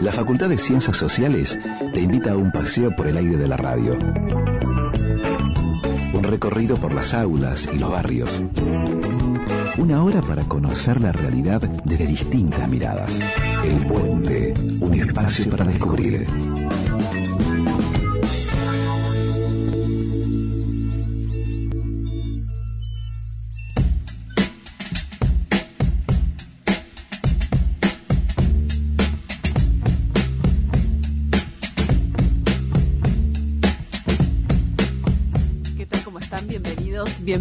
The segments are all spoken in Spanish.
La Facultad de Ciencias Sociales te invita a un paseo por el aire de la radio. Un recorrido por las aulas y los barrios. Una hora para conocer la realidad desde distintas miradas. El puente, un espacio para descubrir.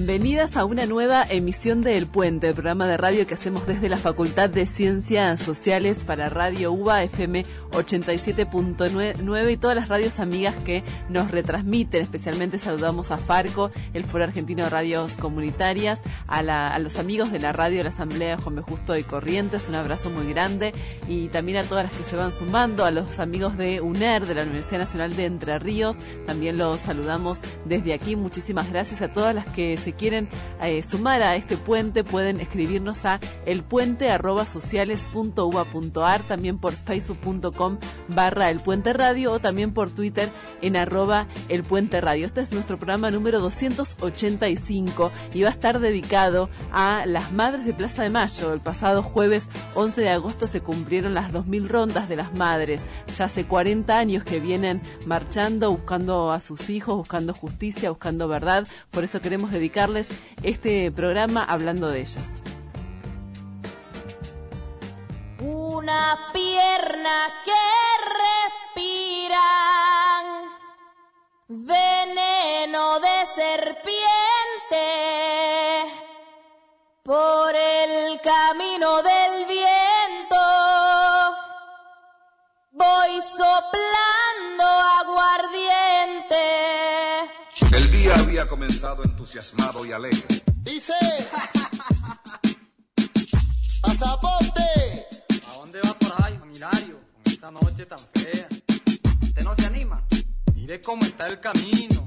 Bienvenidas a una nueva emisión de El Puente, el programa de radio que hacemos desde la Facultad de Ciencias Sociales para Radio UBA FM 87.9 y todas las radios amigas que nos retransmiten. Especialmente saludamos a Farco, el Foro Argentino de Radios Comunitarias, a, los amigos de la radio de la Asamblea Juan B. Justo de Corrientes, un abrazo muy grande y también a todas las que se van sumando, a los amigos de UNER, de la Universidad Nacional de Entre Ríos, también los saludamos desde aquí. Muchísimas gracias a todas las que se quieren eh, sumar a este puente pueden escribirnos a elpuente.sociales.uba.ar, también por facebook.com barra el puente radio o también por Twitter en arroba el puente radio. Este es nuestro programa número 285 y va a estar dedicado a las madres de Plaza de Mayo. El pasado jueves 11 de agosto se cumplieron las 2.000 rondas de las madres. Ya hace 40 años que vienen marchando, buscando a sus hijos, buscando justicia, buscando verdad. Por eso queremos dedicar este programa hablando de ellas. Una pierna que respiran veneno de serpiente por el camino del había comenzado entusiasmado y alegre. Dice, pasaporte. ¿A dónde va por ahí, Hilario? Con esta noche tan fea. ¿Usted no se anima? Mire cómo está el camino.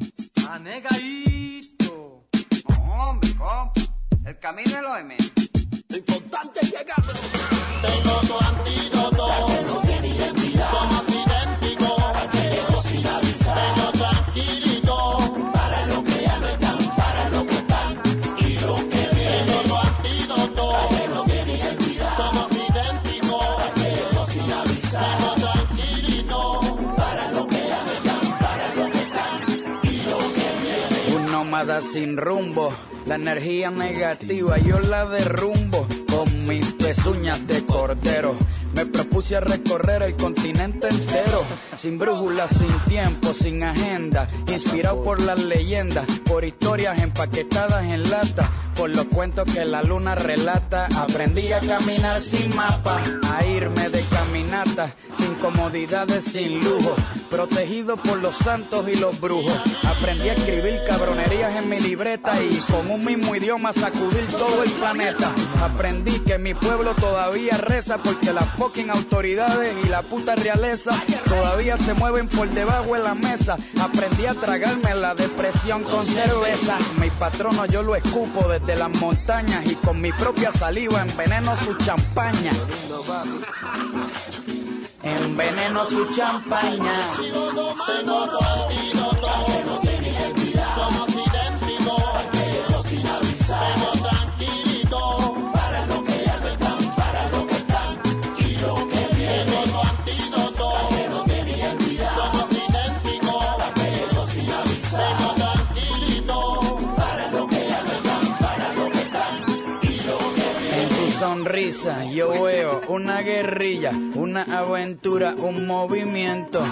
Anegadito. No, hombre, compa. El camino es lo de menos. Lo importante es llegar. Tengo tu antídoto. no tiene identidad. Sin rumbo. La energía negativa yo la derrumbo con mis pezuñas de cordero. Me propuse a recorrer el continente entero, sin brújula, sin tiempo, sin agenda, inspirado por las leyendas, por historias empaquetadas en lata, por los cuentos que la luna relata. Aprendí a caminar sin mapa, a irme de caminata, sin comodidades, sin lujo, protegido por los santos y los brujos. Aprendí a escribir cabronerías en mi libreta y con un mismo idioma sacudir todo el planeta. Aprendí que mi pueblo todavía reza porque la fucking autoridades y la puta realeza todavía se mueven por debajo de la mesa. Aprendí a tragarme la depresión con cerveza. Mi patrono yo lo escupo desde las montañas y con mi propia saliva enveneno su champaña. Enveneno su champaña. Yo veo una guerrilla, una aventura, un movimiento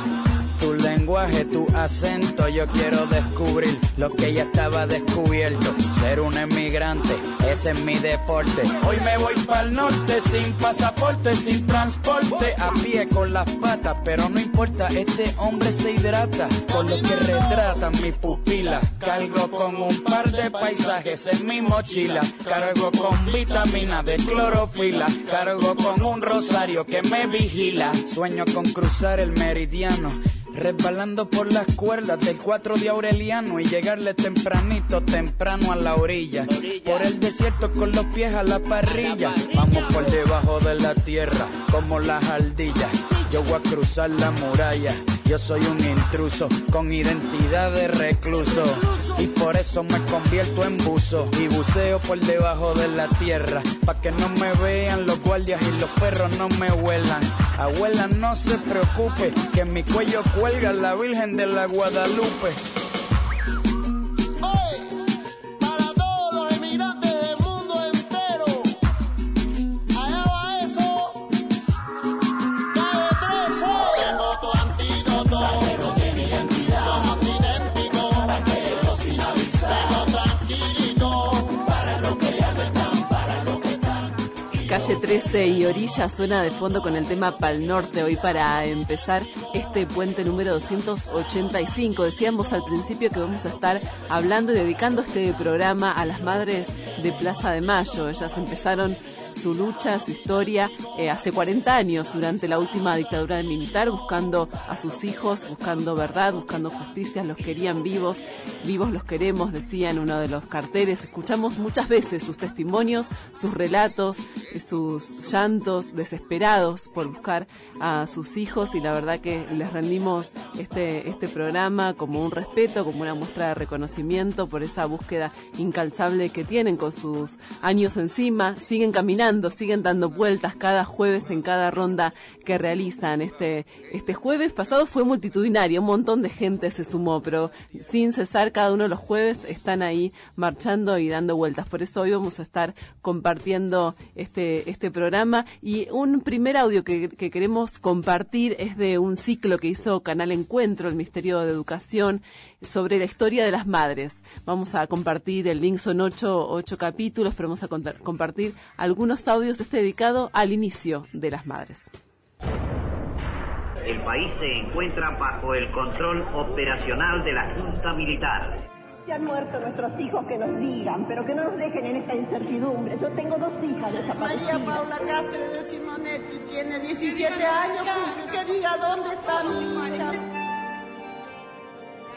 tu lenguaje, tu acento. Yo quiero descubrir lo que ya estaba descubierto. Ser un emigrante, ese es mi deporte. Hoy me voy para el norte sin pasaporte, sin transporte, a pie con las patas, pero no importa, este hombre se hidrata con lo que retratan mis pupilas. Cargo con un par de paisajes en mi mochila, cargo con vitamina de clorofila, cargo con un rosario que me vigila. Sueño con cruzar el meridiano resbalando por las cuerdas del 4 de Aureliano y llegarle tempranito, temprano a la orilla. Por el desierto con los pies a la parrilla. Vamos por debajo de la tierra como las ardillas. Yo voy a cruzar la muralla. Yo soy un intruso con identidad de recluso. Y por eso me convierto en buzo. Y buceo por debajo de la tierra. Pa' que no me vean los guardias y los perros no me huelan. Abuela, no se preocupe. Que en mi cuello cuelga la Virgen de la Guadalupe. Calle 13 y Orilla suena de fondo con el tema Pal Norte hoy para empezar este puente número 285. Decíamos al principio que vamos a estar hablando y dedicando este programa a las madres de Plaza de Mayo. Ellas empezaron su lucha, su historia, eh, hace 40 años, durante la última dictadura militar, buscando a sus hijos, buscando verdad, buscando justicia, los querían vivos, vivos los queremos, decía en uno de los carteles. Escuchamos muchas veces sus testimonios, sus relatos, eh, sus llantos desesperados por buscar a sus hijos y la verdad que les rendimos este, este programa como un respeto, como una muestra de reconocimiento por esa búsqueda incalzable que tienen con sus años encima, siguen caminando, siguen dando vueltas cada jueves en cada ronda que realizan. Este, este jueves pasado fue multitudinario, un montón de gente se sumó, pero sin cesar cada uno de los jueves están ahí marchando y dando vueltas. Por eso hoy vamos a estar compartiendo este, este programa y un primer audio que, que queremos compartir es de un ciclo que hizo Canal Encuentro, el Ministerio de Educación, sobre la historia de las madres. Vamos a compartir el link, son ocho, ocho capítulos, pero vamos a contar- compartir algunos audios, este dedicado al inicio de las madres. El país se encuentra bajo el control operacional de la Junta Militar. Se han muerto nuestros hijos que nos digan, pero que no nos dejen en esta incertidumbre. Yo tengo dos hijas desaparecidas. María Paula Cáceres de Simonetti tiene 17 años. cumple. Que diga dónde está mi hija.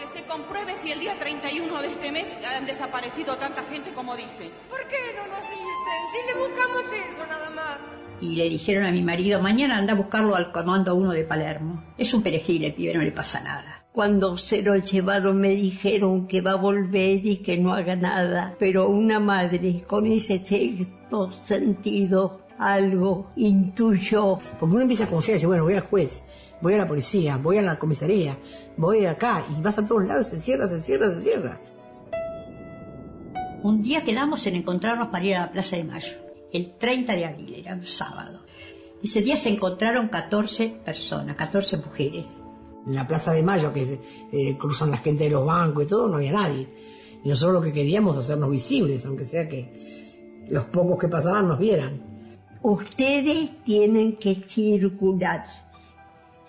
Que se compruebe si el día 31 de este mes han desaparecido tanta gente como dicen. ¿Por qué no nos dicen? Si le buscamos eso nada más. Y le dijeron a mi marido, mañana anda a buscarlo al comando 1 de Palermo. Es un perejil, el pibe no le pasa nada. Cuando se lo llevaron me dijeron que va a volver y que no haga nada, pero una madre con ese sexto sentido algo intuyó. Porque uno empieza a confiar y dice, bueno, voy al juez, voy a la policía, voy a la comisaría, voy acá, y vas a todos lados, se cierra, se cierra, se cierra. Un día quedamos en encontrarnos para ir a la Plaza de Mayo. El 30 de abril, era un sábado. Ese día se encontraron 14 personas, 14 mujeres. En la Plaza de Mayo, que eh, cruzan la gente de los bancos y todo, no había nadie. Y nosotros lo que queríamos hacernos visibles, aunque sea que los pocos que pasaban nos vieran. Ustedes tienen que circular.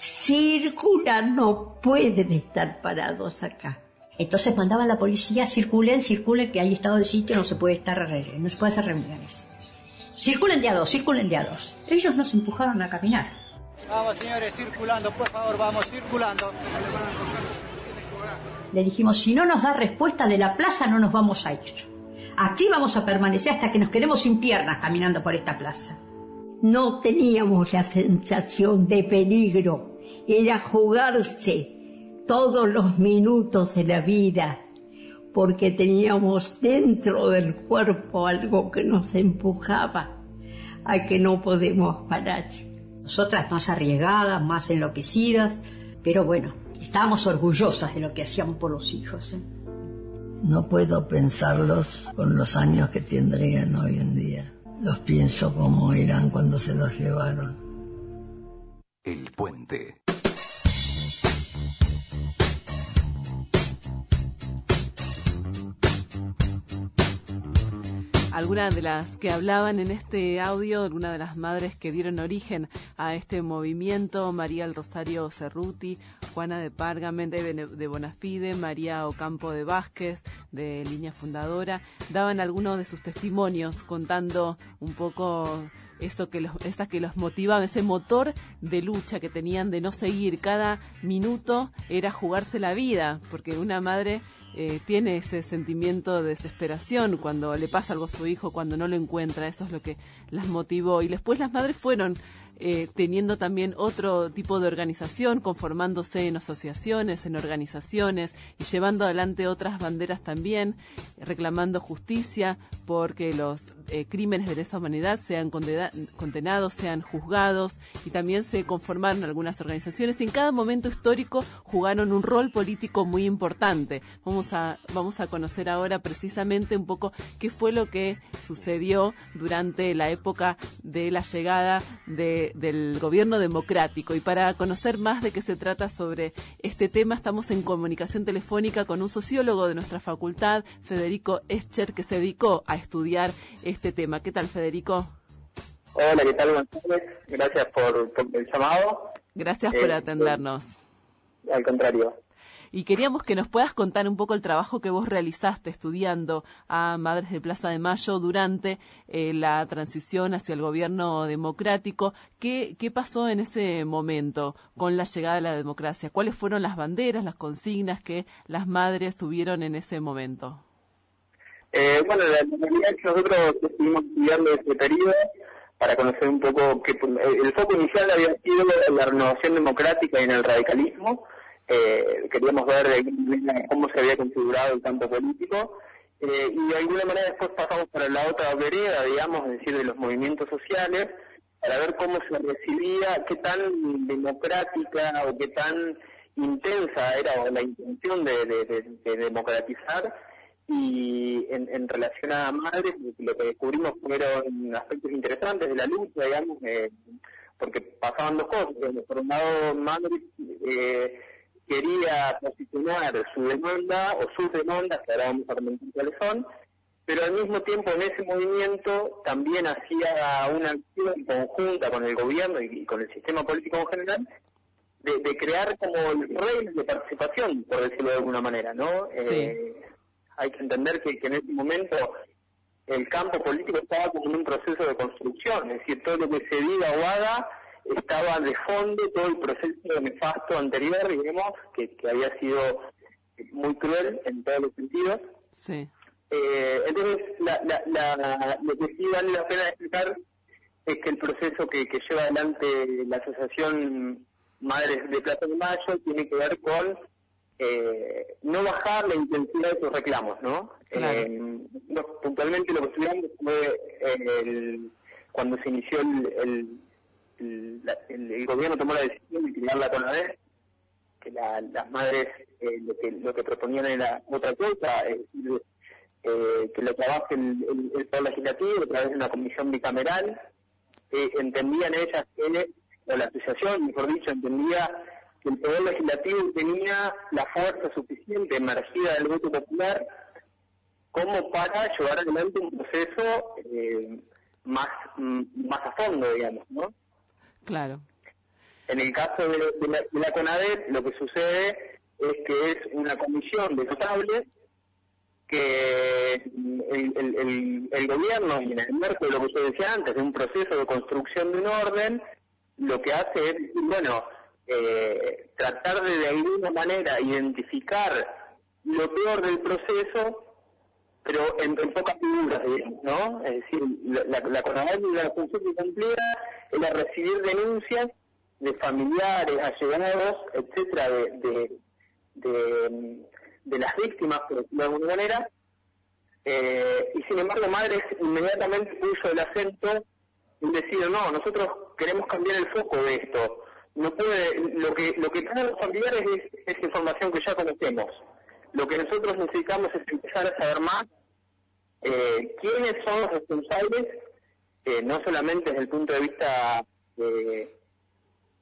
Circular, no pueden estar parados acá. Entonces mandaban a la policía, circulen, circulen, que hay estado de sitio, no se puede estar, no se puede hacer reuniones. Circulen de a dos, circulen de a dos. Ellos nos empujaron a caminar. Vamos, señores, circulando, por favor, vamos, circulando. Le dijimos, si no nos da respuesta de la plaza, no nos vamos a ir. Aquí vamos a permanecer hasta que nos quedemos sin piernas caminando por esta plaza. No teníamos la sensación de peligro, era jugarse todos los minutos de la vida, porque teníamos dentro del cuerpo algo que nos empujaba a que no podemos parar. Nosotras más arriesgadas, más enloquecidas, pero bueno, estábamos orgullosas de lo que hacíamos por los hijos. ¿eh? No puedo pensarlos con los años que tendrían hoy en día. Los pienso como eran cuando se los llevaron. El puente. Algunas de las que hablaban en este audio, algunas de las madres que dieron origen a este movimiento, María el Rosario Cerruti, Juana de Pargamente de Bonafide, María Ocampo de Vázquez, de Línea Fundadora, daban algunos de sus testimonios contando un poco eso que los, esa que los motivaba, ese motor de lucha que tenían de no seguir. Cada minuto era jugarse la vida, porque una madre eh, tiene ese sentimiento de desesperación cuando le pasa algo a su hijo, cuando no lo encuentra, eso es lo que las motivó. Y después las madres fueron eh, teniendo también otro tipo de organización, conformándose en asociaciones, en organizaciones y llevando adelante otras banderas también, reclamando justicia porque los eh, crímenes de lesa humanidad sean condenados, sean juzgados y también se conformaron algunas organizaciones en cada momento histórico jugaron un rol político muy importante. Vamos a, vamos a conocer ahora precisamente un poco qué fue lo que sucedió durante la época de la llegada de, del gobierno democrático. Y para conocer más de qué se trata sobre este tema, estamos en comunicación telefónica con un sociólogo de nuestra facultad, Federico Escher, que se dedicó a estudiar este tema. ¿Qué tal, Federico? Hola, ¿qué tal? Buenas tardes. Gracias por, el llamado. Gracias por eh, atendernos. Al contrario. Y queríamos que nos puedas contar un poco el trabajo que vos realizaste estudiando a Madres de Plaza de Mayo durante eh, la transición hacia el gobierno democrático. ¿Qué, ¿Qué pasó en ese momento con la llegada de la democracia? ¿Cuáles fueron las banderas, las consignas que las madres tuvieron en ese momento? Eh, bueno, la, realidad que nosotros estuvimos estudiando ese periodo para conocer un poco que eh, el foco inicial había sido la renovación democrática y en el radicalismo. Eh, queríamos ver cómo se había configurado el campo político eh, y de alguna manera después pasamos para la otra vereda, digamos, es decir, de los movimientos sociales, para ver cómo se recibía, qué tan democrática o qué tan intensa era la intención de democratizar y en, relación a madres lo que descubrimos fueron aspectos interesantes de la lucha, digamos, eh, porque pasaban dos cosas. Por un lado, madres eh, quería posicionar su demanda o sus demandas, que ahora vamos a comentar cuáles son, pero al mismo tiempo en ese movimiento también hacía una acción conjunta con el gobierno y, con el sistema político en general de, crear como reglas de participación, por decirlo de alguna manera, ¿no? Eh, hay que entender que, en ese momento el campo político estaba como en un proceso de construcción, es decir, todo lo que se diga o haga estaba de fondo todo el proceso nefasto anterior, digamos, que, había sido muy cruel en todos los sentidos. Sí. Eh, entonces, lo que sí vale la pena explicar es que el proceso que, que lleva adelante la Asociación Madres de Plata de Mayo tiene que ver con eh, no bajar la intensidad de sus reclamos, ¿no? Eh, puntualmente lo que estudiamos fue el, cuando se inició el, el, gobierno tomó la decisión de crear la CONADER, que las madres eh, lo, que, lo que proponían era otra cosa, es que lo trabaje el, el, Poder Legislativo a través de una comisión bicameral, entendían ellas o la asociación, mejor dicho, entendía que el Poder Legislativo tenía la fuerza suficiente emergida del voto popular como para llevar adelante un proceso eh, más, mm, más a fondo, digamos, ¿no? Claro. En el caso de, la, de CONADEP, lo que sucede es que es una comisión de notables que el, el, gobierno, y en el marco de lo que yo decía antes, de un proceso de construcción de un orden, lo que hace es, bueno, eh, tratar de de alguna manera identificar lo peor del proceso, pero en, pocas figuras, ¿no? Es decir, la, la, la y la función que cumplía era recibir denuncias de familiares, allegados, etcétera, de, de, las víctimas, de alguna manera, eh, y sin embargo Madres inmediatamente puso el acento en decir, no, nosotros queremos cambiar el foco de esto, no puede, lo que lo que traen los familiares es, información que ya conocemos. Lo que nosotros necesitamos es empezar a saber más eh, quiénes son los responsables, eh, no solamente desde el punto de vista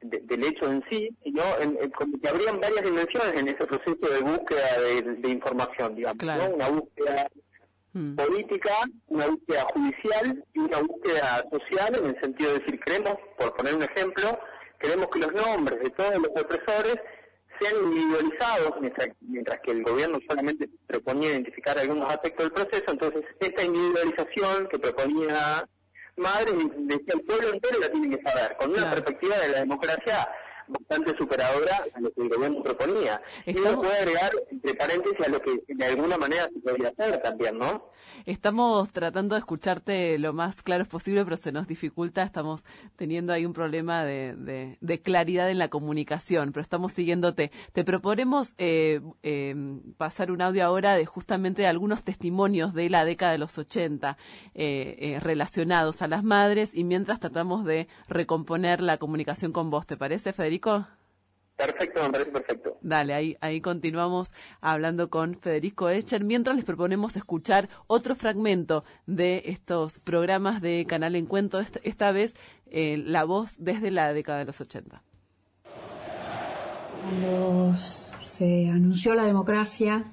del hecho en sí, sino en, que habrían varias dimensiones en ese proceso de búsqueda de, información, digamos, una búsqueda mm. política, una búsqueda judicial y una búsqueda social, en el sentido de decir, creemos, por poner un ejemplo, queremos que los nombres de todos los opresores sean individualizados, mientras, que el gobierno solamente proponía identificar algunos aspectos del proceso, entonces esta individualización que proponía madres y decía el pueblo entero la tiene que saber, con una perspectiva de la democracia bastante superadora a lo que el gobierno proponía. Y uno puede agregar, entre paréntesis, a lo que de alguna manera se podría hacer también, ¿no? Estamos tratando de escucharte lo más claro posible, pero se nos dificulta. Estamos teniendo ahí un problema de, de, claridad en la comunicación, pero estamos siguiéndote. Te proponemos eh, eh, pasar un audio ahora de justamente algunos testimonios de la década de los 80 eh, relacionados a las madres y mientras tratamos de recomponer la comunicación con vos. ¿Te parece, Federico? Perfecto, me parece perfecto. Dale, ahí, ahí continuamos hablando con Federico Echer, mientras les proponemos escuchar otro fragmento de estos programas de Canal Encuentro, esta, vez eh, la voz desde la década de los 80. Cuando se anunció la democracia,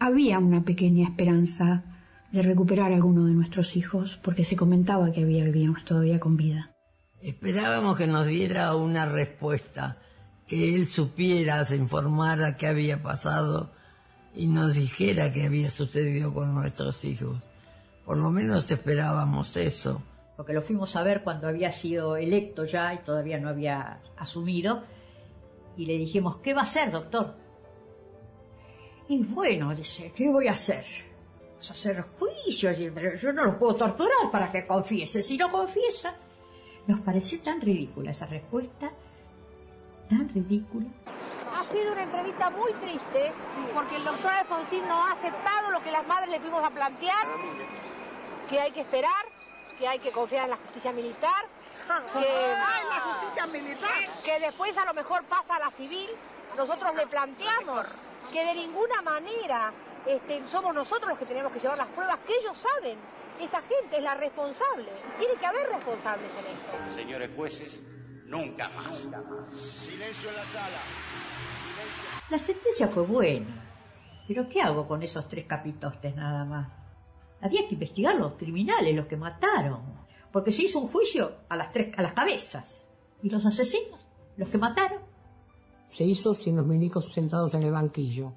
había una pequeña esperanza de recuperar a alguno de nuestros hijos, porque se comentaba que había algunos todavía con vida. Esperábamos que nos diera una respuesta que él supiera, se informara qué había pasado y nos dijera qué había sucedido con nuestros hijos. Por lo menos esperábamos eso. Porque lo fuimos a ver cuando había sido electo ya y todavía no había asumido. Y le dijimos, ¿qué va a hacer, doctor? Y bueno, dice, ¿qué voy a hacer? Pues hacer juicios, pero yo no lo puedo torturar para que confiese. Si no confiesa, nos pareció tan ridícula esa respuesta tan ridícula. Ha sido una entrevista muy triste porque el doctor Alfonsín no ha aceptado lo que las madres le fuimos a plantear, que hay que esperar, que hay que confiar en la justicia militar, que, la justicia militar. que después a lo mejor pasa a la civil. Nosotros le planteamos que de ninguna manera este, somos nosotros los que tenemos que llevar las pruebas, que ellos saben. Esa gente es la responsable. Tiene que haber responsables en esto. Señores jueces, Nunca más. Silencio en la sala. La sentencia fue buena. Pero ¿qué hago con esos tres capitostes nada más? Había que investigar los criminales, los que mataron. Porque se hizo un juicio a las tres, a las cabezas. ¿Y los asesinos? ¿Los que mataron? Se hizo sin los milicos sentados en el banquillo.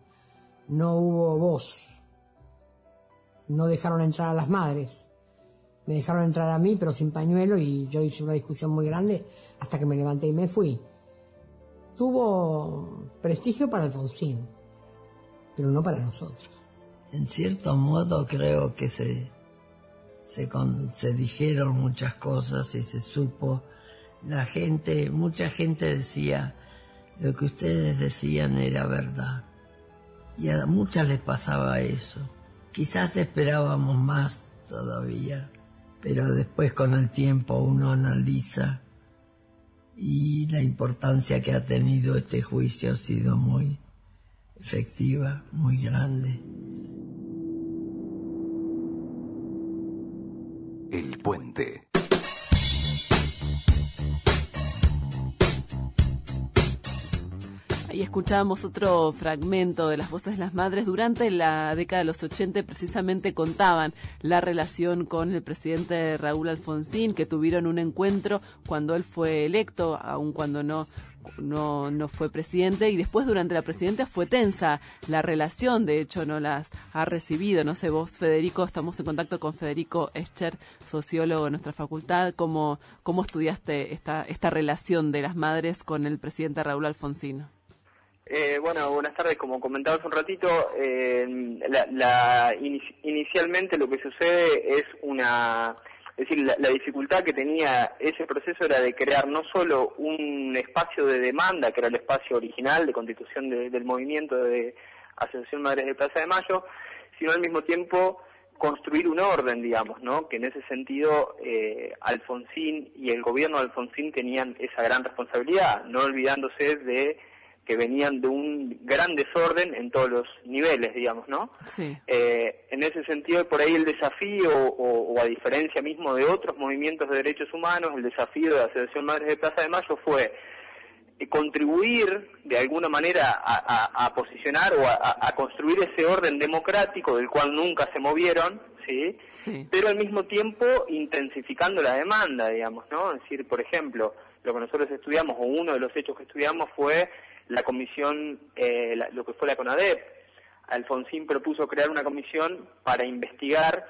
No hubo voz. No dejaron entrar a las madres me dejaron entrar a mí, pero sin pañuelo, y yo hice una discusión muy grande hasta que me levanté y me fui. Tuvo prestigio para Alfonsín, pero no para nosotros. En cierto modo creo que se, se, se dijeron muchas cosas y se supo. La gente, mucha gente decía, lo que ustedes decían era verdad. Y a muchas les pasaba eso. Quizás esperábamos más todavía pero después con el tiempo uno analiza y la importancia que ha tenido este juicio ha sido muy efectiva, muy grande. El puente. Ahí escuchábamos otro fragmento de las voces de las madres. Durante la década de los 80 precisamente contaban la relación con el presidente Raúl Alfonsín, que tuvieron un encuentro cuando él fue electo, aun cuando no no, no fue presidente y después durante la presidencia fue tensa la relación, de hecho no las ha recibido, no sé vos Federico, estamos en contacto con Federico Escher, sociólogo de nuestra facultad, ¿cómo, cómo estudiaste esta, esta relación de las madres con el presidente Raúl Alfonsín? Eh, bueno, buenas tardes. Como comentabas un ratito, eh, la, inicialmente lo que sucede es una, es decir, la, dificultad que tenía ese proceso era de crear no solo un espacio de demanda, que era el espacio original de constitución del movimiento de Asociación Madres de Plaza de Mayo, sino al mismo tiempo construir un orden, digamos, ¿no? Que en ese sentido eh, Alfonsín y el gobierno de Alfonsín tenían esa gran responsabilidad, no olvidándose de que venían de un gran desorden en todos los niveles, digamos, ¿no? Sí. Eh, en ese sentido, por ahí el desafío, o, a diferencia mismo de otros movimientos de derechos humanos, el desafío de la Asociación Madres de Plaza de Mayo fue eh, contribuir de alguna manera a, posicionar o a, construir ese orden democrático del cual nunca se movieron, ¿sí? sí. Pero al mismo tiempo intensificando la demanda, digamos, ¿no? Es decir, por ejemplo, lo que nosotros estudiamos, o uno de los hechos que estudiamos fue la comisión, eh, lo que fue la CONADEP. Alfonsín propuso crear una comisión para investigar,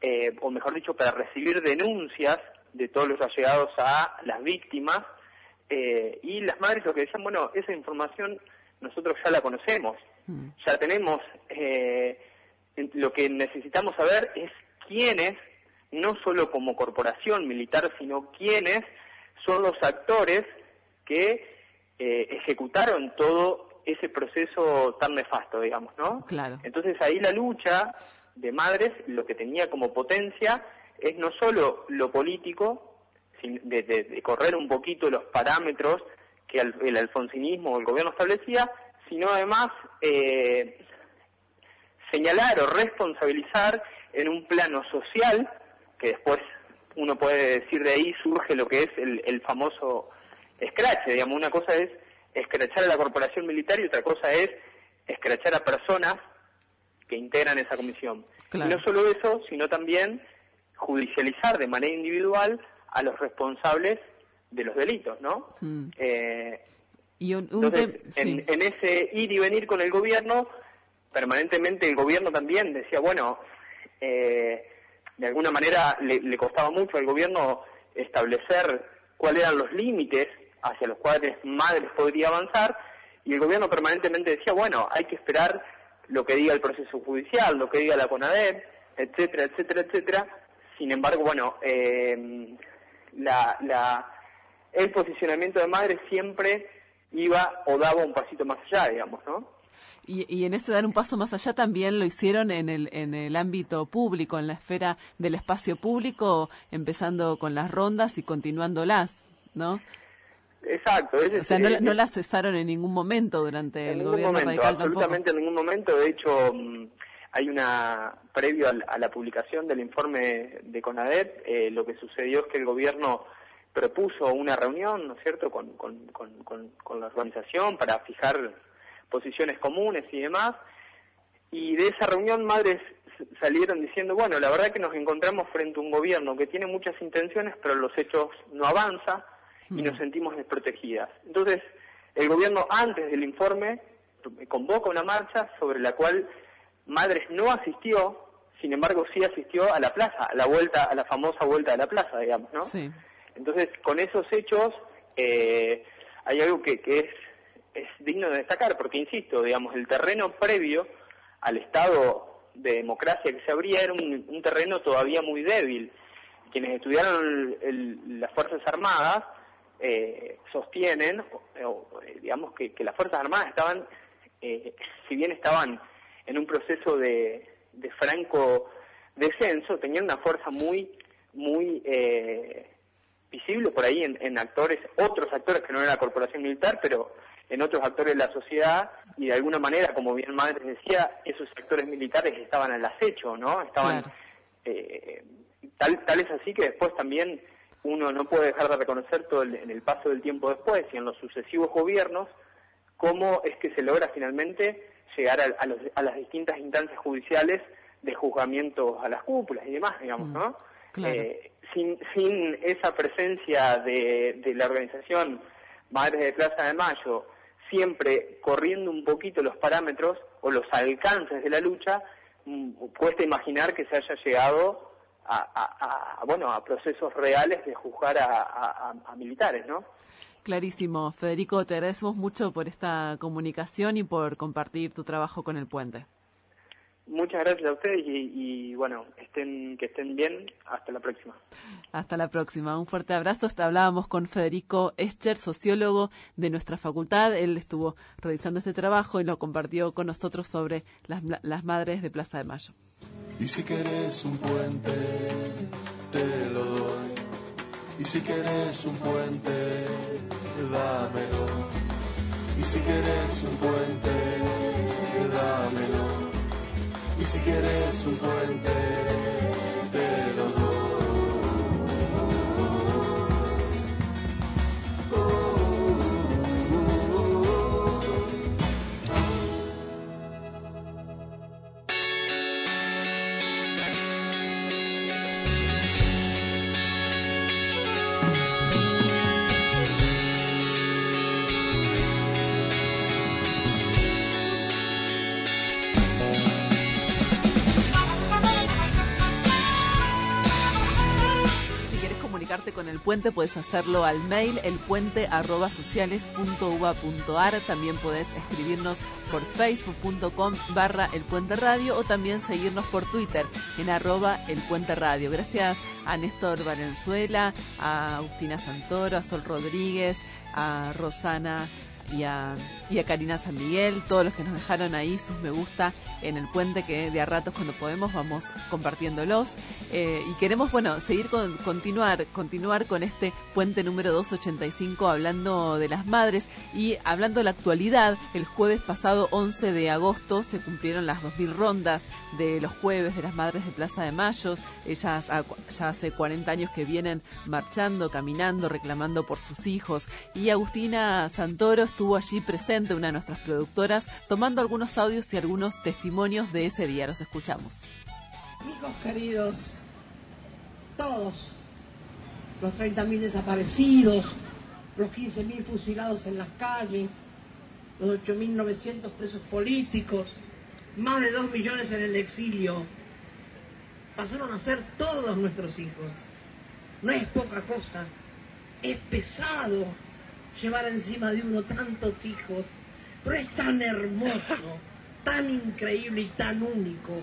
eh, o mejor dicho, para recibir denuncias de todos los allegados a las víctimas, eh, y las madres lo que decían, bueno, esa información nosotros ya la conocemos, ya tenemos, eh, lo que necesitamos saber es quiénes, no solo como corporación militar, sino quiénes son los actores que eh, ejecutaron todo ese proceso tan nefasto, digamos, ¿no? Claro. Entonces ahí la lucha de madres, lo que tenía como potencia es no solo lo político, de, de- de correr un poquito los parámetros que el alfonsinismo o el gobierno establecía, sino además eh, señalar o responsabilizar en un plano social, que después uno puede decir de ahí surge lo que es el, el famoso escrache, digamos, una cosa es escrachar a la corporación militar y otra cosa es escrachar a personas que integran esa comisión. Claro. Y no solo eso, sino también judicializar de manera individual a los responsables de los delitos, ¿no? Mm. Eh, Y un, un entonces, sí. en, en ese ir y venir con el gobierno, permanentemente el gobierno también decía, bueno, eh, de alguna manera le, le costaba mucho al gobierno establecer cuáles eran los límites hacia los cuales Madres podría avanzar, y el gobierno permanentemente decía, bueno, hay que esperar lo que diga el proceso judicial, lo que diga la CONADEP, etcétera, etcétera, etcétera. Sin embargo, bueno, eh, la, la, el posicionamiento de Madres siempre iba o daba un pasito más allá, digamos, ¿no? Y, y en ese dar un paso más allá también lo hicieron en el, en el ámbito público, en la esfera del espacio público, empezando con las rondas y continuándolas, ¿no? Exacto. O sea, no, no la cesaron en ningún momento durante en el ningún gobierno momento, radical tampoco. absolutamente en ningún momento. De hecho, mm, hay una, previo a, la publicación del informe de CONADEP, eh, lo que sucedió es que el gobierno propuso una reunión, ¿no es cierto?, con, con, con, con- la organización para fijar posiciones comunes y demás. Y de esa reunión madres salieron diciendo, bueno, la verdad que nos encontramos frente a un gobierno que tiene muchas intenciones, pero los hechos no avanza y nos sentimos desprotegidas. Entonces, el gobierno antes del informe convoca una marcha sobre la cual Madres no asistió, sin embargo sí asistió a la plaza, a la vuelta, a la famosa vuelta de la plaza, digamos, ¿no? Sí. Entonces, con esos hechos, eh, hay algo que, que es, es digno de destacar, porque insisto, digamos, el terreno previo al estado de democracia que se abría era un, un terreno todavía muy débil. Quienes estudiaron el- el- las Fuerzas Armadas eh, sostienen, o- eh, digamos, que, que las Fuerzas Armadas estaban, eh, si bien estaban en un proceso de, de franco descenso, tenían una fuerza muy, muy eh, visible por ahí en, en actores, otros actores que no eran la corporación militar, pero en otros actores de la sociedad y de alguna manera, como bien Madres decía, esos actores militares estaban al acecho, ¿no? Estaban Claro. eh, tal, tal es así que después también uno no puede dejar de reconocer todo el- en el paso del tiempo después y en los sucesivos gobiernos cómo es que se logra finalmente llegar a, a los- a las distintas instancias judiciales de juzgamientos a las cúpulas y demás, digamos, ¿no? claro. Eh, sin, sin esa presencia de, de la organización Madres de Plaza de Mayo, siempre corriendo un poquito los parámetros o los alcances de la lucha, mm, cuesta imaginar que se haya llegado a, a- a- bueno a procesos reales de juzgar a, a- a- a militares, ¿no? Clarísimo. Federico, te agradecemos mucho por esta comunicación y por compartir tu trabajo con el puente. Muchas gracias a ustedes y, y, bueno, estén, que estén bien. Hasta la próxima. Hasta la próxima. Un fuerte abrazo. Hasta hablábamos con Federico Escher, sociólogo de nuestra facultad. Él estuvo realizando este trabajo y lo compartió con nosotros sobre las, las madres de Plaza de Mayo. Y si querés un puente, te lo doy. Y si querés un puente, dámelo. Y si querés un puente, dámelo. Y si querés un puente, el puente puedes hacerlo al mail elpuente@sociales.uba.ar. También podés escribirnos por facebook.com barra el puente radio o también seguirnos por Twitter en arroba el puente radio. Gracias a Néstor Valenzuela, a Agustina Santoro, a Sol Rodríguez, a Rosana y a, y a Karina San Miguel, todos los que nos dejaron ahí sus me gusta en el puente que de a ratos cuando podemos vamos compartiéndolos. Eh, y queremos, bueno, seguir con, continuar, continuar con este puente número 285 hablando de las madres y hablando de la actualidad. El jueves pasado 11 de agosto se cumplieron las 2000 rondas de los jueves de las madres de Plaza de Mayo. Ellas ya hace 40 años que vienen marchando, caminando, reclamando por sus hijos. Y Agustina Santoro estuvo allí presente, una de nuestras productoras, tomando algunos audios y algunos testimonios de ese día. Los escuchamos. Hijos queridos, todos, los 30.000 desaparecidos, los 15.000 fusilados en las calles, los 8.900 presos políticos, más de 2 millones en el exilio, pasaron a ser todos nuestros hijos. No es poca cosa, es pesado llevar encima de uno tantos hijos, pero es tan hermoso, tan increíble y tan único.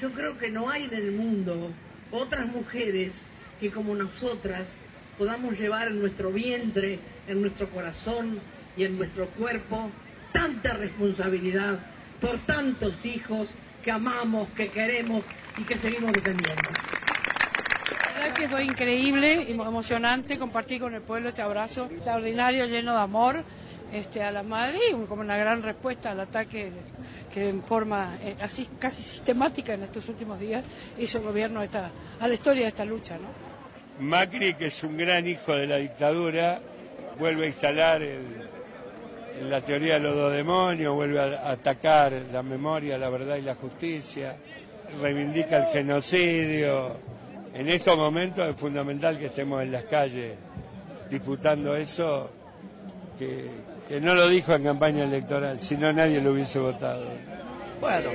Yo creo que no hay en el mundo otras mujeres que como nosotras podamos llevar en nuestro vientre, en nuestro corazón y en nuestro cuerpo tanta responsabilidad por tantos hijos que amamos, que queremos y que seguimos defendiendo. Que fue increíble y emocionante compartir con el pueblo este abrazo extraordinario, lleno de amor este, a la madre y como una gran respuesta al ataque que en forma eh, así casi sistemática en estos últimos días hizo el gobierno esta, a la historia de esta lucha. ¿no? Macri, que es un gran hijo de la dictadura, vuelve a instalar el, la teoría de los dos demonios, vuelve a atacar la memoria, la verdad y la justicia, reivindica el genocidio. En estos momentos es fundamental que estemos en las calles disputando eso, que, que no lo dijo en campaña electoral, si no nadie lo hubiese votado. Bueno,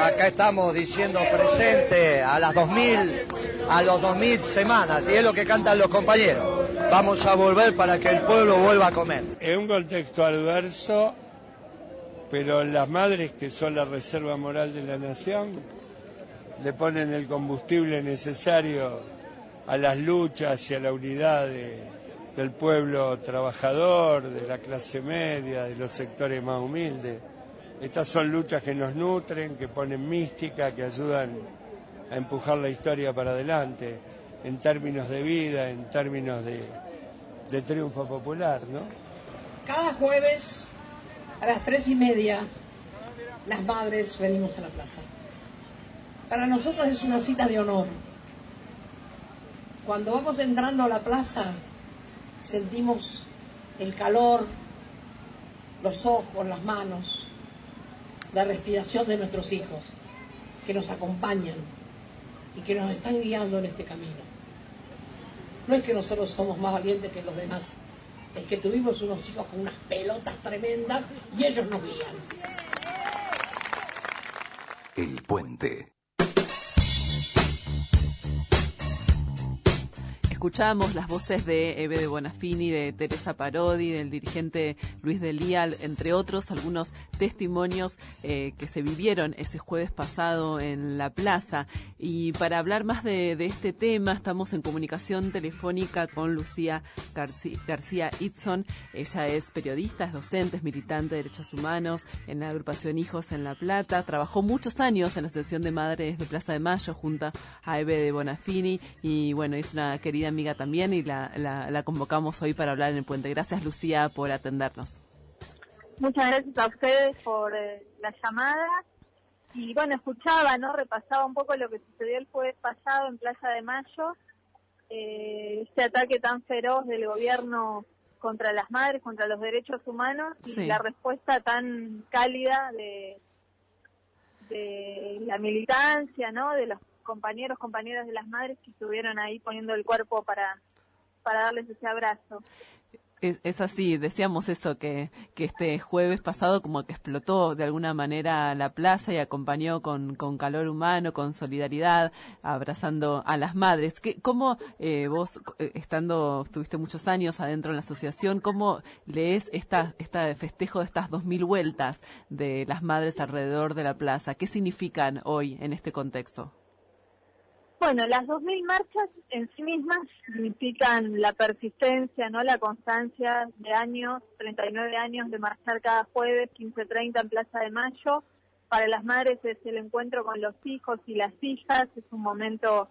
acá estamos diciendo presente a las 2000, a los 2000 semanas, y es lo que cantan los compañeros. Vamos a volver para que el pueblo vuelva a comer. Es un contexto adverso, pero las madres que son la reserva moral de la nación le ponen el combustible necesario a las luchas y a la unidad de, del pueblo trabajador, de la clase media, de los sectores más humildes. Estas son luchas que nos nutren, que ponen mística, que ayudan a empujar la historia para adelante, en términos de vida, en términos de triunfo popular, ¿no? Cada jueves a las tres y media las madres venimos a la plaza. Para nosotros es una cita de honor. Cuando vamos entrando a la plaza sentimos el calor, los ojos, las manos, la respiración de nuestros hijos que nos acompañan y que nos están guiando en este camino. No es que nosotros somos más valientes que los demás, es que tuvimos unos hijos con unas pelotas tremendas y ellos nos guían. El puente. Escuchamos las voces de Eve de Bonafini, de Teresa Parodi, del dirigente Luis de entre otros, algunos testimonios eh, que se vivieron ese jueves pasado en la plaza. Y para hablar más de, este tema, estamos en comunicación telefónica con Lucía García, García Itzon. Ella es periodista, es docente, es militante de derechos humanos en la agrupación Hijos en La Plata. Trabajó muchos años en la Asociación de Madres de Plaza de Mayo junto a Eve de Bonafini y bueno, es una querida amiga también y la, la, la, convocamos hoy para hablar en el puente. Gracias Lucía por atendernos. Muchas gracias a ustedes por eh, la llamada. Y bueno, escuchaba, ¿no? Repasaba un poco lo que sucedió el jueves pasado en Plaza de Mayo, eh, este ataque tan feroz del gobierno contra las madres, contra los derechos humanos y la respuesta tan cálida de, de la militancia, ¿no? De los compañeros, compañeras de las madres que estuvieron ahí poniendo el cuerpo para, para darles ese abrazo. Es, así, decíamos eso, que, que este jueves pasado como que explotó de alguna manera la plaza y acompañó con, con calor humano, con solidaridad, abrazando a las madres. ¿Qué, ¿Cómo eh, vos, eh, estando, estuviste muchos años adentro en la asociación, cómo lees esta, esta festejo de estas dos mil vueltas de las madres alrededor de la plaza? ¿Qué significan hoy en este contexto? Bueno, las 2.000 marchas en sí mismas significan la persistencia, no la constancia de años, 39 años de marchar cada jueves, 15.30 en Plaza de Mayo. Para las madres es el encuentro con los hijos y las hijas, es un momento,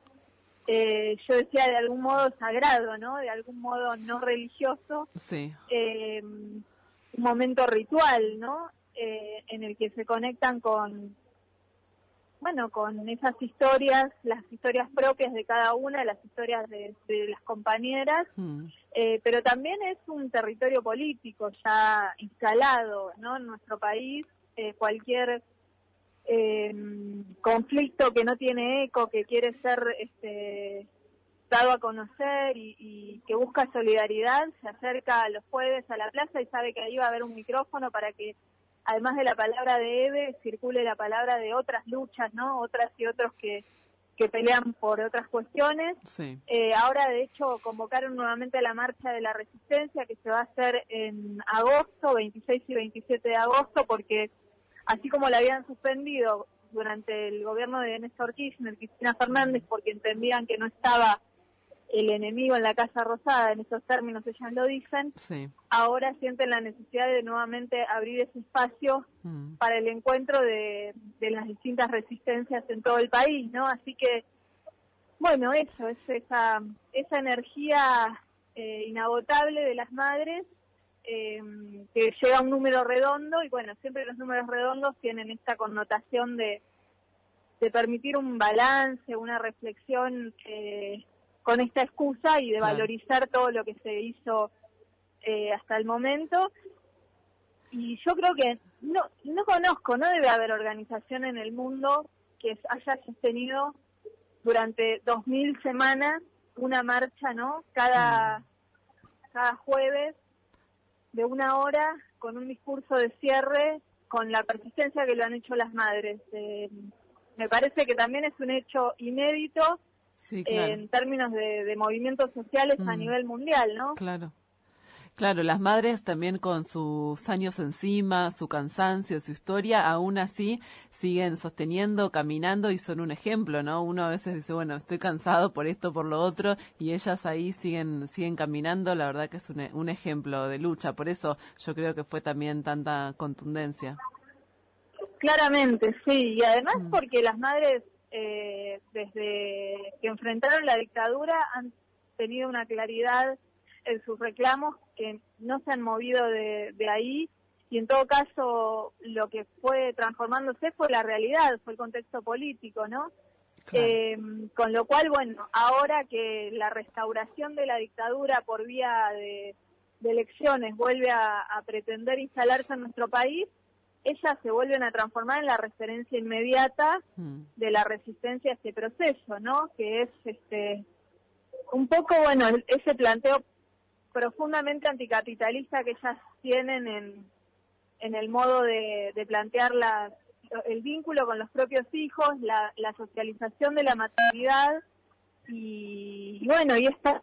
eh, yo decía, de algún modo sagrado, ¿no? De algún modo no religioso. Sí. Eh, un momento ritual, ¿no? Eh, en el que se conectan con bueno, con esas historias, las historias propias de cada una, las historias de, de las compañeras, Mm. eh, pero también es un territorio político ya instalado, ¿no? En nuestro país, eh, cualquier eh, conflicto que no tiene eco, que quiere ser este, dado a conocer y, y que busca solidaridad, se acerca los jueves a la plaza y sabe que ahí va a haber un micrófono para que además de la palabra de Eve, circule la palabra de otras luchas, ¿no? Otras y otros que, que pelean por otras cuestiones. Sí. Eh, ahora, de hecho, convocaron nuevamente la marcha de la resistencia que se va a hacer en agosto, 26 y 27 de agosto, porque así como la habían suspendido durante el gobierno de Néstor Kirchner, Cristina Fernández, porque entendían que no estaba el enemigo en la Casa Rosada, en esos términos ellas lo dicen, Sí. ahora sienten la necesidad de nuevamente abrir ese espacio Mm. para el encuentro de, de las distintas resistencias en todo el país, ¿no? Así que, bueno, eso, es esa, esa energía eh, inagotable de las madres eh, que llega a un número redondo y bueno, siempre los números redondos tienen esta connotación de, de permitir un balance, una reflexión eh, con esta excusa y de Claro. valorizar todo lo que se hizo eh, hasta el momento. Y yo creo que no, no conozco, no debe haber organización en el mundo que haya sostenido durante dos mil semanas una marcha, ¿no? Cada, cada jueves de una hora con un discurso de cierre, con la persistencia que lo han hecho las madres. Eh, me parece que también es un hecho inédito Sí, claro. en términos de, de movimientos sociales a Mm. nivel mundial, ¿no? Claro. Claro, las madres también con sus años encima, su cansancio, su historia, aún así siguen sosteniendo, caminando y son un ejemplo, ¿no? Uno a veces dice, bueno, estoy cansado por esto, por lo otro, y ellas ahí siguen, siguen caminando, la verdad que es un, un ejemplo de lucha, por eso yo creo que fue también tanta contundencia. Claramente, sí, y además porque las madres eh, desde que enfrentaron la dictadura han tenido una claridad en sus reclamos que no se han movido de, de ahí y en todo caso lo que fue transformándose fue la realidad, fue el contexto político, ¿no? Eh, con lo cual, bueno, ahora que la restauración de la dictadura por vía de, de elecciones vuelve a, a pretender instalarse en nuestro país, ellas se vuelven a transformar en la referencia inmediata Mm. de la resistencia a este proceso, ¿no? Que es este un poco, bueno, ese planteo profundamente anticapitalista que ellas tienen en, en el modo de, de plantear las- el vínculo con los propios hijos, la, la socialización de la maternidad y, y bueno, y esta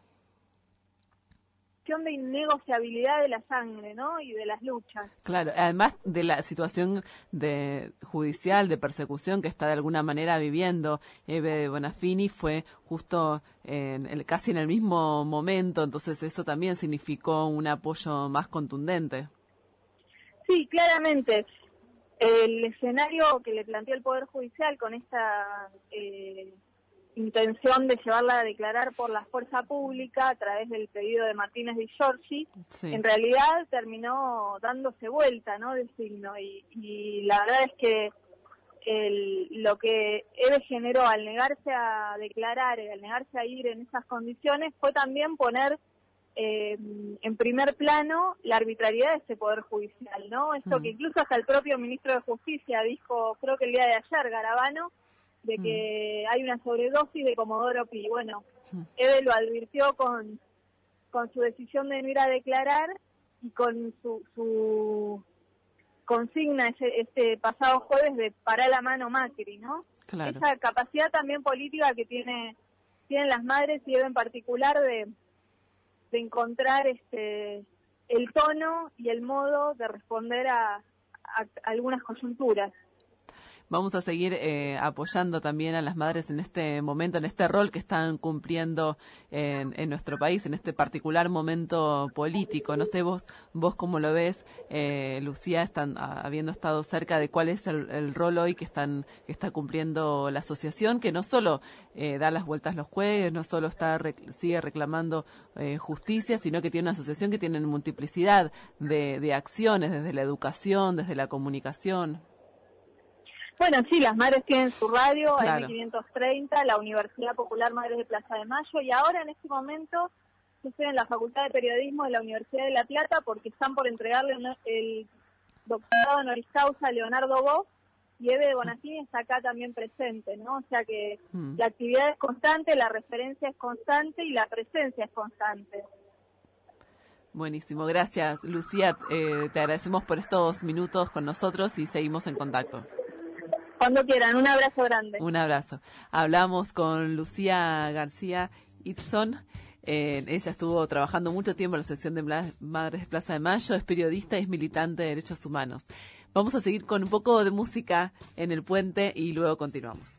cuestión de innegociabilidad de la sangre, ¿no? Y de las luchas. Claro, además de la situación de judicial de persecución que está de alguna manera viviendo Eve Bonafini fue justo en el, casi en el mismo momento, entonces eso también significó un apoyo más contundente. Sí, claramente. El escenario que le planteó el Poder Judicial con esta eh, intención de llevarla a declarar por la fuerza pública a través del pedido de Martínez Di Giorgi, Sí. en realidad terminó dándose vuelta, ¿no? Del signo. Y, y la verdad es que el, lo que Eve generó al negarse a declarar, al negarse a ir en esas condiciones, fue también poner eh, en primer plano la arbitrariedad de este poder judicial, ¿no? Esto Mm. que incluso hasta el propio ministro de Justicia dijo, creo que el día de ayer, Garabano, de que hay una sobredosis de Comodoro Pi. Bueno, Mm. Eve lo advirtió con con su decisión de no ir a declarar y con su, su consigna ese, este pasado jueves de parar la mano Macri, ¿no? Claro. Esa capacidad también política que tiene tienen las madres y Eva en particular de, de encontrar este el tono y el modo de responder a, a algunas coyunturas. Vamos a seguir eh, apoyando también a las madres en este momento, en este rol que están cumpliendo en, en nuestro país, en este particular momento político. No sé vos, vos cómo lo ves, eh, Lucía, están a- habiendo estado cerca de cuál es el, el rol hoy que están que está cumpliendo la asociación, que no solo eh, da las vueltas los jueves, no solo está rec- sigue reclamando eh, justicia, sino que tiene una asociación que tiene multiplicidad de acciones desde la educación, desde la comunicación. Bueno, sí, las madres tienen su radio, Claro. AM530, la Universidad Popular Madres de Plaza de Mayo, y ahora en este momento yo estoy en la Facultad de Periodismo de la Universidad de La Plata porque están por entregarle el doctorado honoris causa a Leonardo Vos, y Eve de está acá también presente, ¿no? O sea que Mm. la actividad es constante, la referencia es constante y la presencia es constante. Buenísimo, gracias Lucía, eh, te agradecemos por estos minutos con nosotros y seguimos en contacto. Cuando quieran, un abrazo grande. Un abrazo. Hablamos con Lucía García Itzon. eh, ella estuvo trabajando mucho tiempo en la Asociación de Madres de Plaza de Mayo, es periodista y es militante de derechos humanos. Vamos a seguir con un poco de música en el puente y luego continuamos.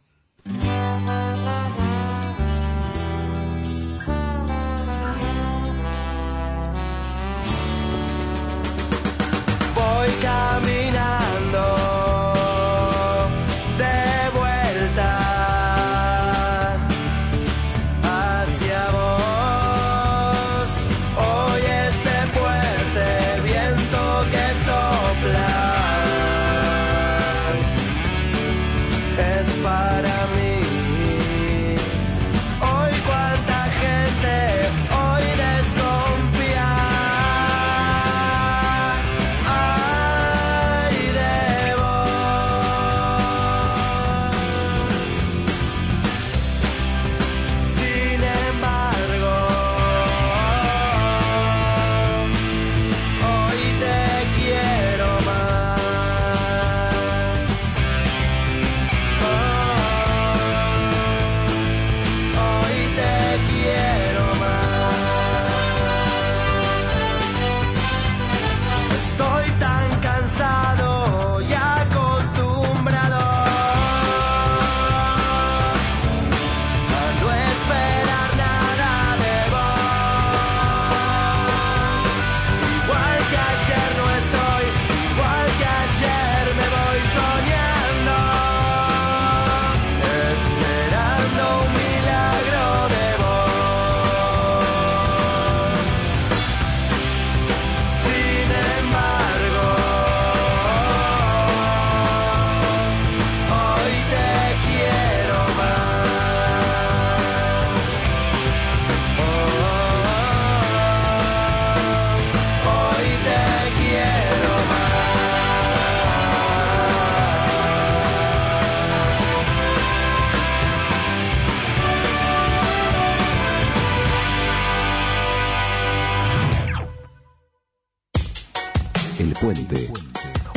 Puente.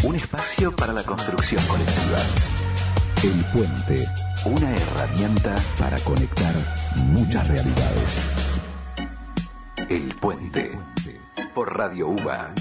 Un espacio para la construcción colectiva. El puente. Una herramienta para conectar muchas realidades. El puente. Por Radio UBA.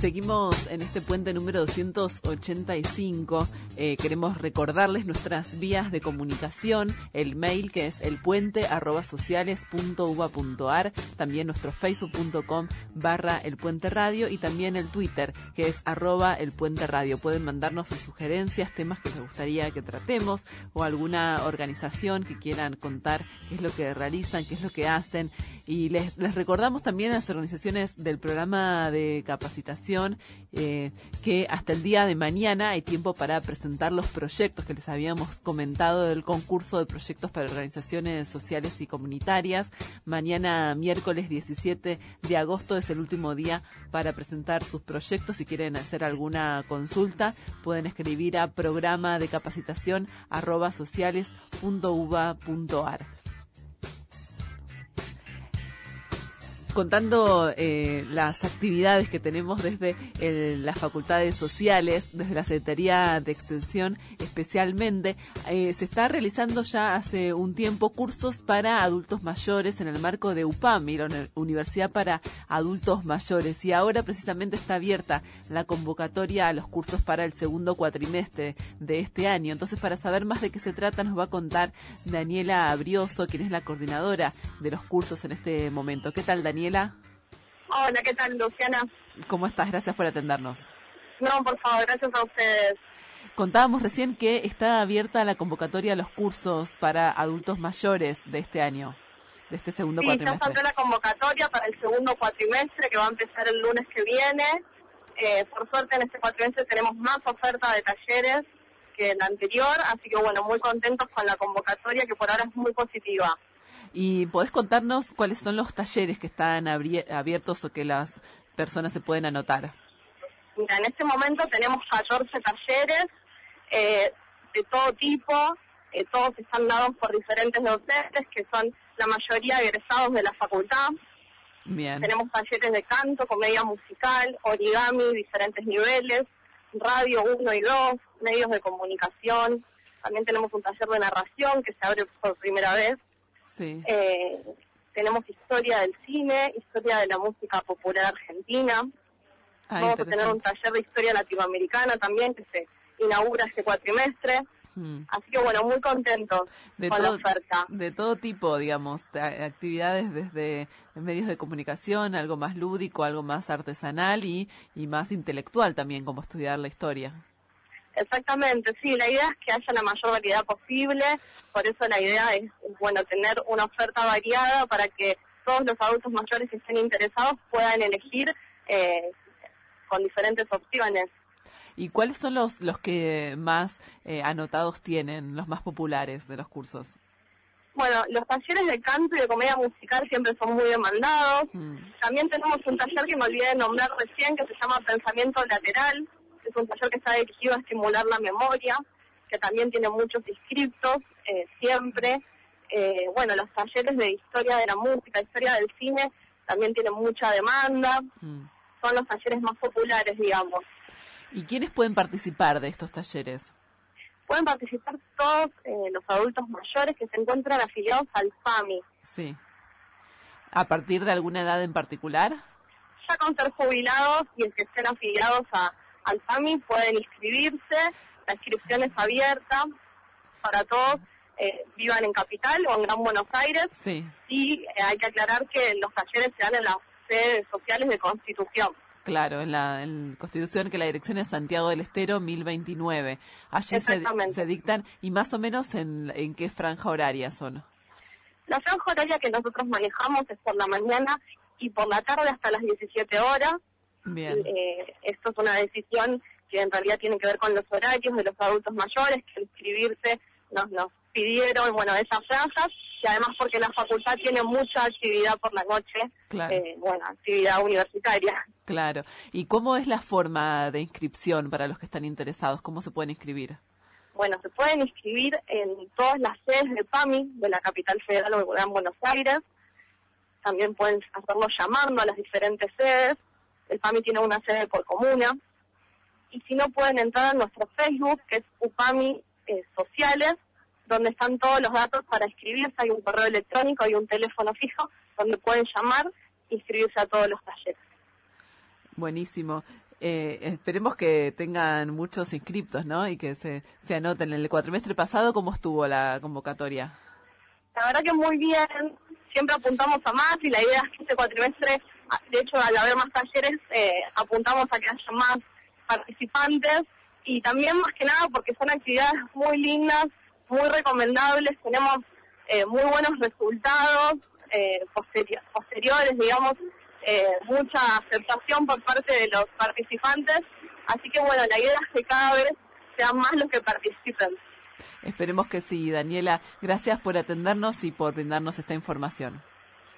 Seguimos en este puente número 285. Eh, queremos recordarles nuestras vías de comunicación, el mail que es elpuente@sociales.uba.ar, también nuestro facebook.com barra el puente radio y también el Twitter que es arroba el puente radio. Pueden mandarnos sus sugerencias, temas que les gustaría que tratemos o alguna organización que quieran contar qué es lo que realizan, qué es lo que hacen. Y les, les recordamos también a las organizaciones del programa de capacitación eh, que hasta el día de mañana hay tiempo para presentar los proyectos que les habíamos comentado del concurso de proyectos para organizaciones sociales y comunitarias. Mañana, miércoles 17 de agosto, es el último día para presentar sus proyectos. Si quieren hacer alguna consulta, pueden escribir a programa de capacitación arroba sociales.uva.ar. contando eh, las actividades que tenemos desde las facultades sociales, desde la Secretaría de Extensión especialmente. Eh, se está realizando ya hace un tiempo cursos para adultos mayores en el marco de UPAMI, la Universidad para Adultos Mayores. Y ahora precisamente está abierta la convocatoria a los cursos para el segundo cuatrimestre de este año. Entonces, para saber más de qué se trata, nos va a contar Daniela Abrioso, quien es la coordinadora de los cursos en este momento. ¿Qué tal, Daniela? Daniela. Hola, ¿qué tal, Luciana? ¿Cómo estás? Gracias por atendernos. No, por favor, gracias a ustedes. Contábamos recién que está abierta la convocatoria a los cursos para adultos mayores de este año, de este segundo sí, cuatrimestre. está la convocatoria para el segundo cuatrimestre que va a empezar el lunes que viene. Eh, por suerte en este cuatrimestre tenemos más oferta de talleres que el anterior, así que bueno, muy contentos con la convocatoria que por ahora es muy positiva. ¿Y podés contarnos cuáles son los talleres que están abiertos o que las personas se pueden anotar? Mira, en este momento tenemos 14 talleres eh, de todo tipo, eh, todos están dados por diferentes docentes que son la mayoría egresados de la facultad. Bien. Tenemos talleres de canto, comedia musical, origami, diferentes niveles, radio 1 y 2, medios de comunicación. También tenemos un taller de narración que se abre por primera vez eh, tenemos historia del cine, historia de la música popular argentina. Ah, Vamos a tener un taller de historia latinoamericana también que se inaugura este cuatrimestre. Hmm. Así que bueno, muy contentos de con todo, la oferta. De todo tipo, digamos, actividades desde medios de comunicación, algo más lúdico, algo más artesanal y, y más intelectual también, como estudiar la historia. Exactamente, sí, la idea es que haya la mayor variedad posible, por eso la idea es, bueno, tener una oferta variada para que todos los adultos mayores que estén interesados puedan elegir eh, con diferentes opciones. ¿Y cuáles son los, los que más eh, anotados tienen, los más populares de los cursos? Bueno, los talleres de canto y de comedia musical siempre son muy demandados. Mm. También tenemos un taller que me olvidé de nombrar recién que se llama Pensamiento Lateral, es un taller que está dirigido a estimular la memoria, que también tiene muchos inscriptos, eh, siempre. Eh, bueno, los talleres de historia de la música, historia del cine, también tienen mucha demanda. Mm. Son los talleres más populares, digamos. ¿Y quiénes pueden participar de estos talleres? Pueden participar todos eh, los adultos mayores que se encuentran afiliados al FAMI. Sí. ¿A partir de alguna edad en particular? Ya con ser jubilados y el que estén afiliados a, al FAMI pueden inscribirse, la inscripción es abierta para todos, eh, vivan en Capital o en Gran Buenos Aires. Sí. Y eh, hay que aclarar que los talleres se dan en las sedes sociales de Constitución. Claro, en la Constitución que la dirección es Santiago del Estero 1029. Allí se, se, dictan y más o menos en, en qué franja horaria son. La franja horaria que nosotros manejamos es por la mañana y por la tarde hasta las 17 horas. Bien. Eh, esto es una decisión que en realidad tiene que ver con los horarios de los adultos mayores, que al inscribirse nos, nos pidieron, bueno, esas franjas, y además porque la facultad tiene mucha actividad por la noche, eh, bueno, actividad universitaria. Claro. ¿Y cómo es la forma de inscripción para los que están interesados? ¿Cómo se pueden inscribir? Bueno, se pueden inscribir en todas las sedes de PAMI, de la capital federal o de Buenos Aires. También pueden hacerlo llamando a las diferentes sedes el PAMI tiene una sede por comuna, y si no pueden entrar a nuestro Facebook, que es UPAMI eh, Sociales, donde están todos los datos para inscribirse, hay un correo electrónico, hay un teléfono fijo, donde pueden llamar e inscribirse a todos los talleres. Buenísimo. Eh, esperemos que tengan muchos inscriptos, ¿no? Y que se, se anoten. En el cuatrimestre pasado, ¿cómo estuvo la convocatoria? La verdad que muy bien. Siempre apuntamos a más y la idea es que este cuatrimestre de hecho, al haber más talleres, eh, apuntamos a que haya más participantes y también más que nada porque son actividades muy lindas, muy recomendables, tenemos eh, muy buenos resultados eh, posteriores, digamos, eh, mucha aceptación por parte de los participantes. Así que bueno, la idea es que cada vez sean más los que participen. Esperemos que sí, Daniela. Gracias por atendernos y por brindarnos esta información.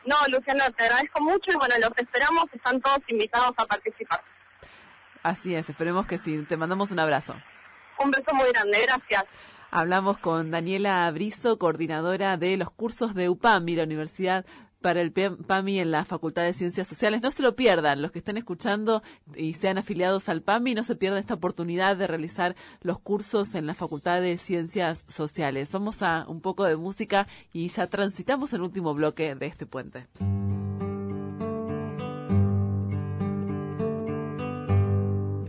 No, Luciana, te agradezco mucho y bueno, los esperamos, están todos invitados a participar. Así es, esperemos que sí. Te mandamos un abrazo. Un beso muy grande, gracias. Hablamos con Daniela Brizo, coordinadora de los cursos de UPAMI, la Universidad para el PAMI en la Facultad de Ciencias Sociales. No se lo pierdan, los que estén escuchando y sean afiliados al PAMI, no se pierdan esta oportunidad de realizar los cursos en la Facultad de Ciencias Sociales. Vamos a un poco de música y ya transitamos el último bloque de este puente.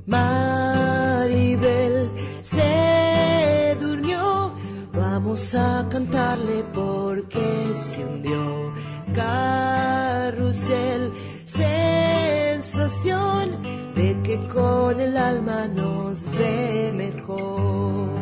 Maribel se durmió, vamos a cantarle porque se hundió. Carrusel, sensación de que con el alma nos ve mejor.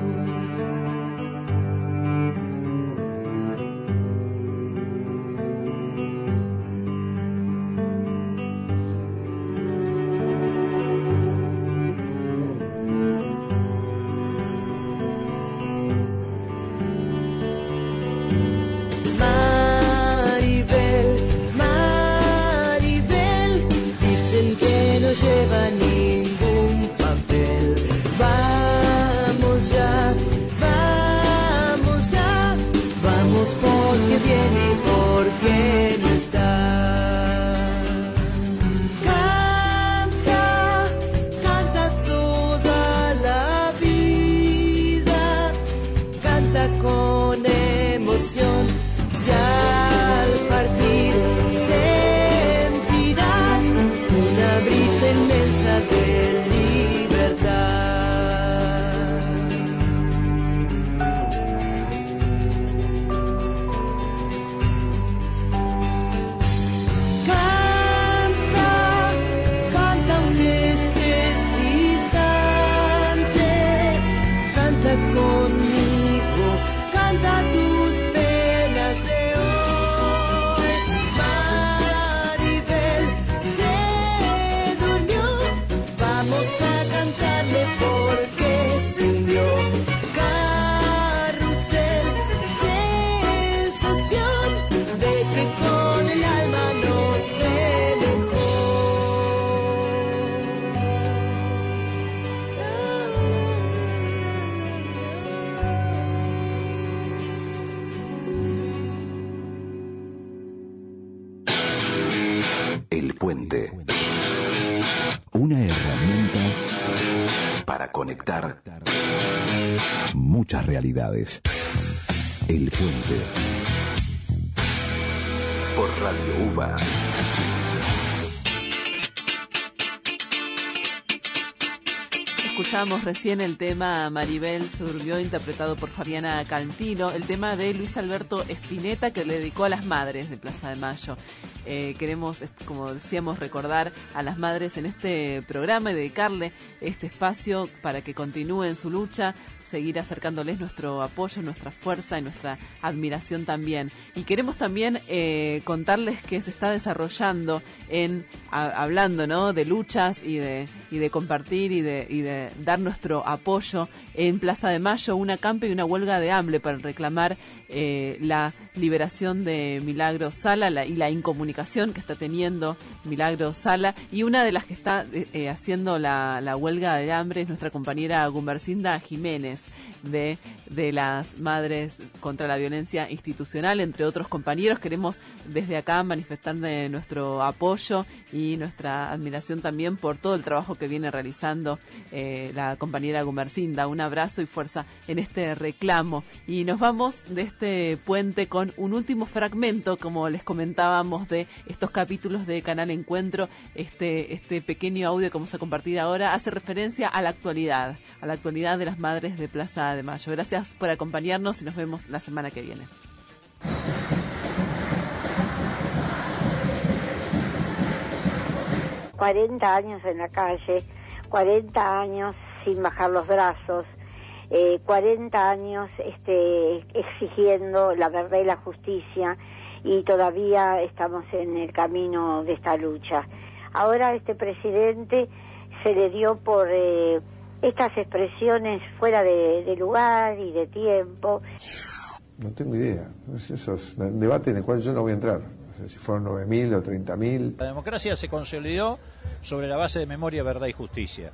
Realidades. El puente. Por Radio UVA. Escuchamos recién el tema Maribel se durmió interpretado por Fabiana Cantino, el tema de Luis Alberto Espineta que le dedicó a las madres de Plaza de Mayo. Eh, queremos, como decíamos, recordar a las madres en este programa y dedicarle este espacio para que continúen su lucha, seguir acercándoles nuestro apoyo, nuestra fuerza y nuestra admiración también. Y queremos también eh, contarles que se está desarrollando en hablando, ¿no? de luchas y de y de compartir y de y de dar nuestro apoyo en Plaza de Mayo una campe y una huelga de hambre para reclamar eh, la liberación de Milagro Sala la- y la incomunicación que está teniendo Milagro Sala y una de las que está eh, eh, haciendo la, la huelga de hambre es nuestra compañera Gumercinda Jiménez de, de las Madres contra la Violencia Institucional, entre otros compañeros. Queremos desde acá manifestar nuestro apoyo y nuestra admiración también por todo el trabajo que viene realizando eh, la compañera Gumercinda. Un abrazo y fuerza en este reclamo. Y nos vamos de este puente con un último fragmento, como les comentábamos, de estos capítulos de Canal Encuentro. Este, este pequeño audio que vamos a compartir ahora hace referencia a la actualidad, a la actualidad de las madres de Plaza de Mayo. Gracias por acompañarnos y nos vemos la semana que viene. Cuarenta 40 años en la calle, 40 años sin bajar los brazos, eh, 40 años este, exigiendo la verdad y la justicia y todavía estamos en el camino de esta lucha. Ahora este presidente se le dio por eh, estas expresiones fuera de, de lugar y de tiempo. No tengo idea. Es esos debate en el cual yo no voy a entrar. Si fueron 9.000 o 30.000. La democracia se consolidó sobre la base de memoria, verdad y justicia.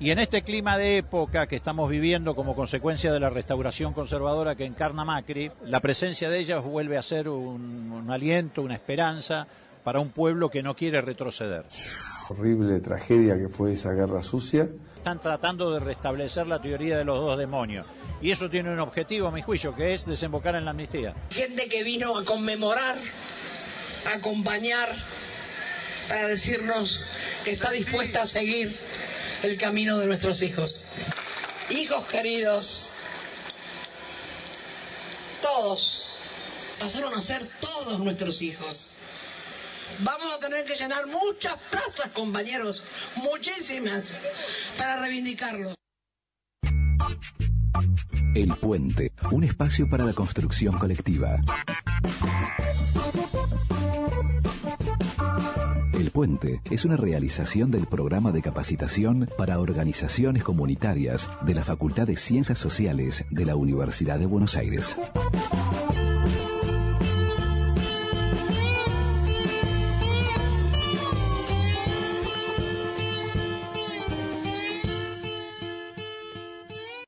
Y en este clima de época que estamos viviendo como consecuencia de la restauración conservadora que encarna Macri, la presencia de ellas vuelve a ser un, un aliento, una esperanza para un pueblo que no quiere retroceder. Horrible tragedia que fue esa guerra sucia. Están tratando de restablecer la teoría de los dos demonios. Y eso tiene un objetivo, a mi juicio, que es desembocar en la amnistía. Gente que vino a conmemorar, a acompañar, para decirnos que está dispuesta a seguir el camino de nuestros hijos. Hijos queridos, todos pasaron a ser todos nuestros hijos. Vamos a tener que llenar muchas plazas, compañeros, muchísimas, para reivindicarlos. El Puente, un espacio para la construcción colectiva. El Puente es una realización del programa de capacitación para organizaciones comunitarias de la Facultad de Ciencias Sociales de la Universidad de Buenos Aires.